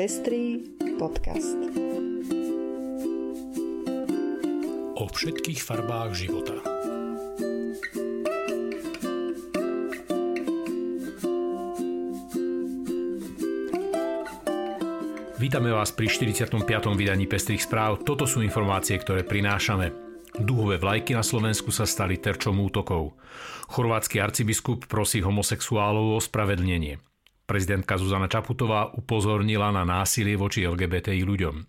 Pestrý podcast. O všetkých farbách života. Vítame vás pri 45. vydaní Pestrých správ. Toto sú informácie, ktoré prinášame. Duhové vlajky na Slovensku sa stali terčom útokov. Chorvátsky arcibiskup prosí homosexuálov o spravedlnenie. Prezidentka Zuzana Čaputová upozornila na násilie voči LGBTI ľuďom.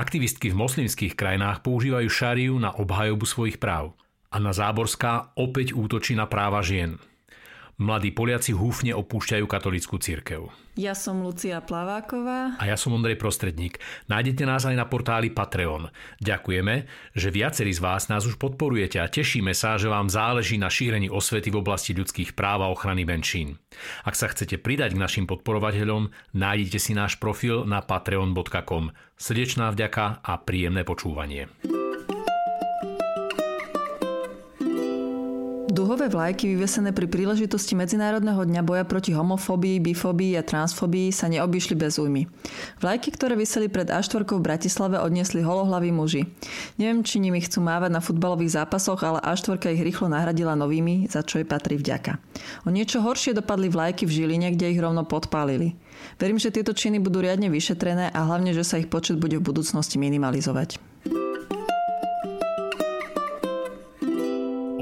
Aktivistky v moslimských krajinách používajú šariu na obhajobu svojich práv. Anna Záborská opäť útočí na práva žien. Mladí Poliaci húfne opúšťajú katolickú církev. Ja som Lucia Plaváková. A ja som Ondrej Prostredník. Nájdete nás aj na portáli Patreon. Ďakujeme, že viacerí z vás nás už podporujete a tešíme sa, že vám záleží na šírení osvety v oblasti ľudských práv a ochrany menšín. Ak sa chcete pridať k našim podporovateľom, nájdete si náš profil na patreon.com. Srdečná vďaka a príjemné počúvanie. Duhové vlajky vyvesené pri príležitosti Medzinárodného dňa boja proti homofóbii, bifóbii a transfóbii sa neobyšli bez újmy. Vlajky, ktoré vyseli pred A4 v Bratislave, odniesli holohlaví muži. Neviem, či nimi chcú mávať na futbalových zápasoch, ale A4 ich rýchlo nahradila novými, za čo jej patrí vďaka. O niečo horšie dopadli vlajky v Žiline, kde ich rovno podpálili. Verím, že tieto činy budú riadne vyšetrené a hlavne, že sa ich počet bude v budúcnosti minimalizovať.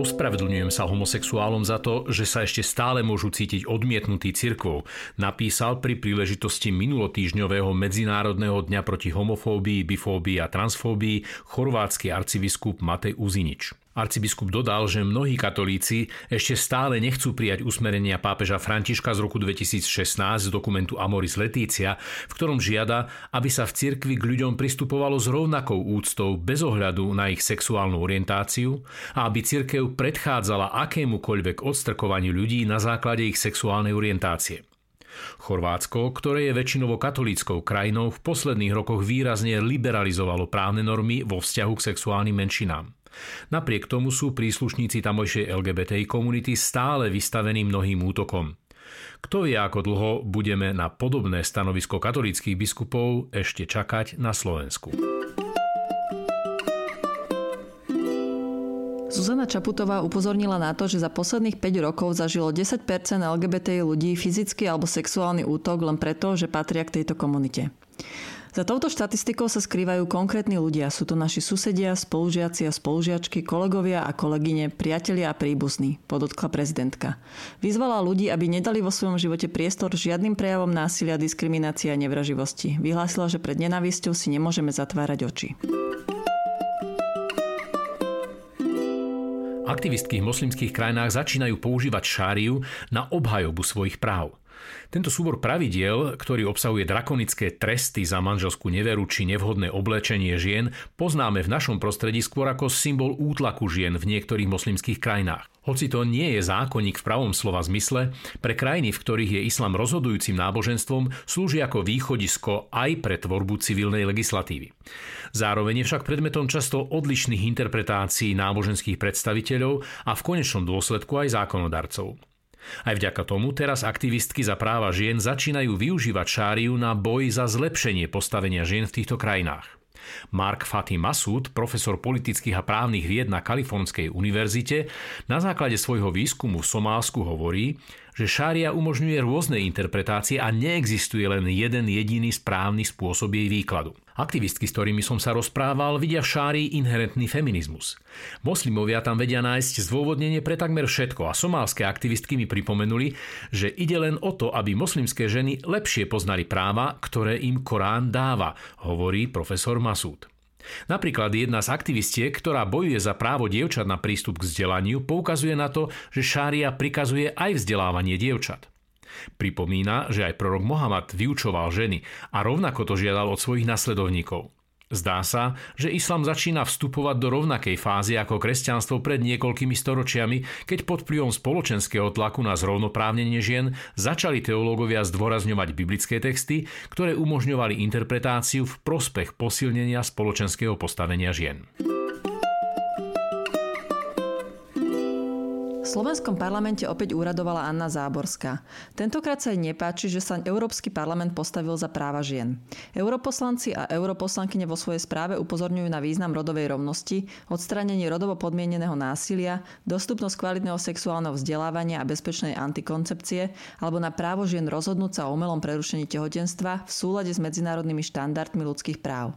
Ospravedlňujem sa homosexuálom za to, že sa ešte stále môžu cítiť odmietnutí cirkvou, napísal pri príležitosti minulotýžňového Medzinárodného dňa proti homofóbii, bifóbii a transfóbii chorvátsky arcibiskup Matej Uzinič. Arcibiskup dodal, že mnohí katolíci ešte stále nechcú prijať usmerenia pápeža Františka z roku 2016 z dokumentu Amoris Letícia, v ktorom žiada, aby sa v cirkvi k ľuďom pristupovalo s rovnakou úctou bez ohľadu na ich sexuálnu orientáciu a aby cirkev predchádzala akémukoľvek odstrkovaniu ľudí na základe ich sexuálnej orientácie. Chorvátsko, ktoré je väčšinovo katolíckou krajinou, v posledných rokoch výrazne liberalizovalo právne normy vo vzťahu k sexuálnym menšinám. Napriek tomu sú príslušníci tamojšej LGBTI komunity stále vystavení mnohým útokom. Kto vie, ako dlho budeme na podobné stanovisko katolíckých biskupov ešte čakať na Slovensku. Zuzana Čaputová upozornila na to, že za posledných 5 rokov zažilo 10% LGBTI ľudí fyzický alebo sexuálny útok len preto, že patria k tejto komunite. Za touto štatistikou sa skrývajú konkrétni ľudia. Sú to naši susedia, spolužiaci a spolužiačky, kolegovia a kolegyne, priatelia a príbuzní, podotkla prezidentka. Vyzvala ľudí, aby nedali vo svojom živote priestor žiadnym prejavom násilia, diskriminácie a nevraživosti. Vyhlásila, že pred nenávisťou si nemôžeme zatvárať oči. Aktivistky v moslimských krajinách začínajú používať šáriu na obhajobu svojich práv. Tento súbor pravidiel, ktorý obsahuje drakonické tresty za manželskú neveru či nevhodné oblečenie žien, poznáme v našom prostredí skôr ako symbol útlaku žien v niektorých moslimských krajinách. Hoci to nie je zákonník v pravom slova zmysle, pre krajiny, v ktorých je islam rozhodujúcim náboženstvom, slúži ako východisko aj pre tvorbu civilnej legislatívy. Zároveň je však predmetom často odlišných interpretácií náboženských predstaviteľov a v konečnom dôsledku aj zákonodarcov. Aj vďaka tomu teraz aktivistky za práva žien začínajú využívať šáriu na boj za zlepšenie postavenia žien v týchto krajinách. Mark Fatih Masud, profesor politických a právnych vied na Kalifornskej univerzite, na základe svojho výskumu v Somálsku hovorí, že šária umožňuje rôzne interpretácie a neexistuje len jeden jediný správny spôsob jej výkladu. Aktivistky, s ktorými som sa rozprával, vidia v šárii inherentný feminizmus. Moslimovia tam vedia nájsť zdôvodnenie pre takmer všetko a somálske aktivistky mi pripomenuli, že ide len o to, aby moslimské ženy lepšie poznali práva, ktoré im Korán dáva, hovorí profesor Masúd. Napríklad jedna z aktivistiek, ktorá bojuje za právo dievčat na prístup k vzdelaniu, poukazuje na to, že šária prikazuje aj vzdelávanie dievčat. Pripomína, že aj prorok Mohamed vyučoval ženy a rovnako to žiadal od svojich nasledovníkov. Zdá sa, že islám začína vstupovať do rovnakej fázy ako kresťanstvo pred niekoľkými storočiami, keď pod vplyvom spoločenského tlaku na zrovnoprávnenie žien začali teológovia zdôrazňovať biblické texty, ktoré umožňovali interpretáciu v prospech posilnenia spoločenského postavenia žien. Slovenskom parlamente opäť úradovala Anna Záborská. Tentokrát sa jej nepáči, že sa Európsky parlament postavil za práva žien. Europoslanci a europoslankyne vo svojej správe upozorňujú na význam rodovej rovnosti, odstránenie rodovo podmieneného násilia, dostupnosť kvalitného sexuálneho vzdelávania a bezpečnej antikoncepcie alebo na právo žien rozhodnúť sa o umelom prerušení tehotenstva v súlade s medzinárodnými štandardmi ľudských práv.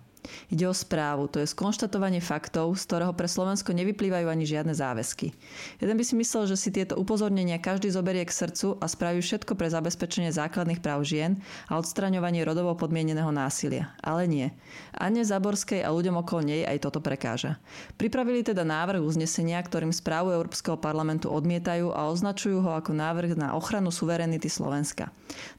Ide o správu, to je skonštatovanie faktov, z ktorého pre Slovensko nevyplývajú ani žiadne záväzky. Jeden by si myslel, že si tieto upozornenia každý zoberie k srdcu a spraví všetko pre zabezpečenie základných práv žien a odstraňovanie rodovo podmieneného násilia. Ale nie. Anne Zaborskej a ľuďom okolo nej aj toto prekáža. Pripravili teda návrh uznesenia, ktorým správu Európskeho parlamentu odmietajú a označujú ho ako návrh na ochranu suverenity Slovenska.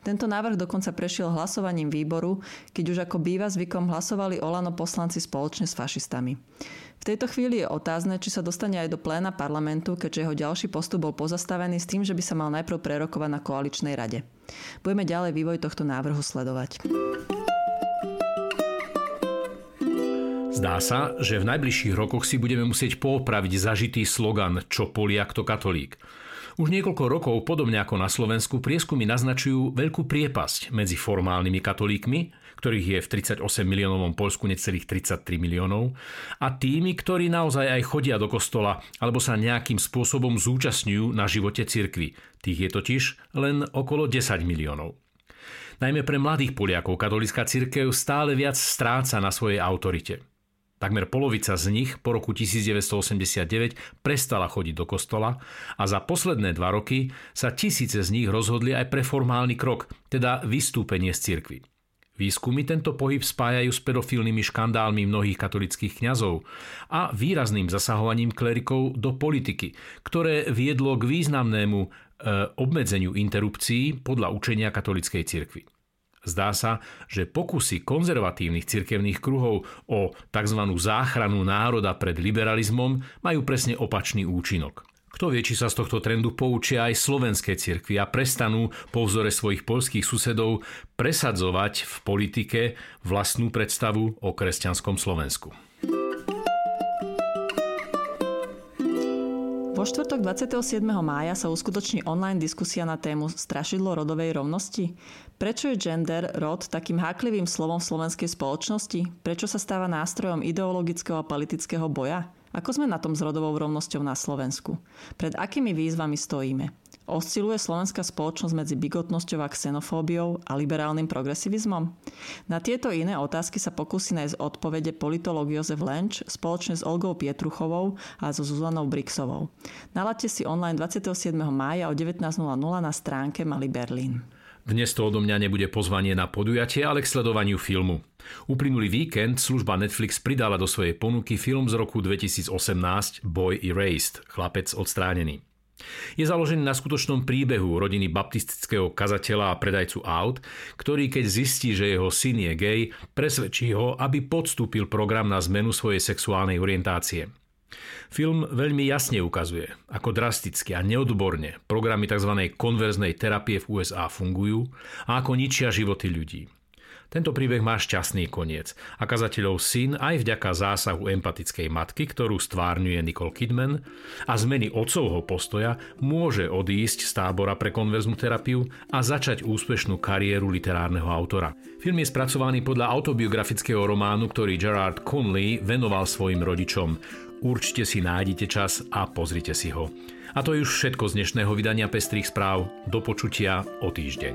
Tento návrh dokonca prešiel hlasovaním výboru, keď už ako býva zvykom hlasovali o Olano poslanci spoločne s fašistami. V tejto chvíli je otázne, či sa dostane aj do pléna parlamentu, keďže jeho ďalší postup bol pozastavený s tým, že by sa mal najprv prerokovať na koaličnej rade. Budeme ďalej vývoj tohto návrhu sledovať. Zdá sa, že v najbližších rokoch si budeme musieť poopraviť zažitý slogan Čo Poliak to katolík. Už niekoľko rokov, podobne ako na Slovensku, prieskumy naznačujú veľkú priepasť medzi formálnymi katolíkmi, ktorých je v 38 miliónovom Polsku necelých 33 miliónov, a tými, ktorí naozaj aj chodia do kostola alebo sa nejakým spôsobom zúčastňujú na živote cirkvy. Tých je totiž len okolo 10 miliónov. Najmä pre mladých Poliakov katolická cirkev stále viac stráca na svojej autorite. Takmer polovica z nich po roku 1989 prestala chodiť do kostola a za posledné dva roky sa tisíce z nich rozhodli aj pre formálny krok, teda vystúpenie z cirkvy. Výskumy tento pohyb spájajú s pedofilnými škandálmi mnohých katolických kňazov a výrazným zasahovaním klerikov do politiky, ktoré viedlo k významnému e, obmedzeniu interrupcií podľa učenia katolickej cirkvi. Zdá sa, že pokusy konzervatívnych cirkevných kruhov o tzv. záchranu národa pred liberalizmom majú presne opačný účinok. Kto vie, či sa z tohto trendu poučia aj slovenské cirkvi a prestanú po vzore svojich polských susedov presadzovať v politike vlastnú predstavu o kresťanskom Slovensku. Vo štvrtok 27. mája sa uskutoční online diskusia na tému Strašidlo rodovej rovnosti. Prečo je gender, rod takým háklivým slovom v slovenskej spoločnosti? Prečo sa stáva nástrojom ideologického a politického boja? Ako sme na tom s rodovou rovnosťou na Slovensku? Pred akými výzvami stojíme? Osciluje slovenská spoločnosť medzi bigotnosťou a xenofóbiou a liberálnym progresivizmom? Na tieto iné otázky sa pokusí nájsť odpovede politológ Jozef Lenč spoločne s Olgou Pietruchovou a so Zuzanou Brixovou. Nalaďte si online 27. mája o 19.00 na stránke Mali Berlín. Dnes to odo mňa nebude pozvanie na podujatie, ale k sledovaniu filmu. Uplynulý víkend služba Netflix pridala do svojej ponuky film z roku 2018 Boy Erased, chlapec odstránený. Je založený na skutočnom príbehu rodiny baptistického kazateľa a predajcu aut, ktorý keď zistí, že jeho syn je gay, presvedčí ho, aby podstúpil program na zmenu svojej sexuálnej orientácie. Film veľmi jasne ukazuje, ako drasticky a neodborne programy tzv. konverznej terapie v USA fungujú a ako ničia životy ľudí. Tento príbeh má šťastný koniec a kazateľov syn aj vďaka zásahu empatickej matky, ktorú stvárňuje Nicole Kidman a zmeny otcovho postoja môže odísť z tábora pre konverznú terapiu a začať úspešnú kariéru literárneho autora. Film je spracovaný podľa autobiografického románu, ktorý Gerard Conley venoval svojim rodičom. Určite si nájdete čas a pozrite si ho. A to je už všetko z dnešného vydania Pestrých správ. Do počutia o týždeň.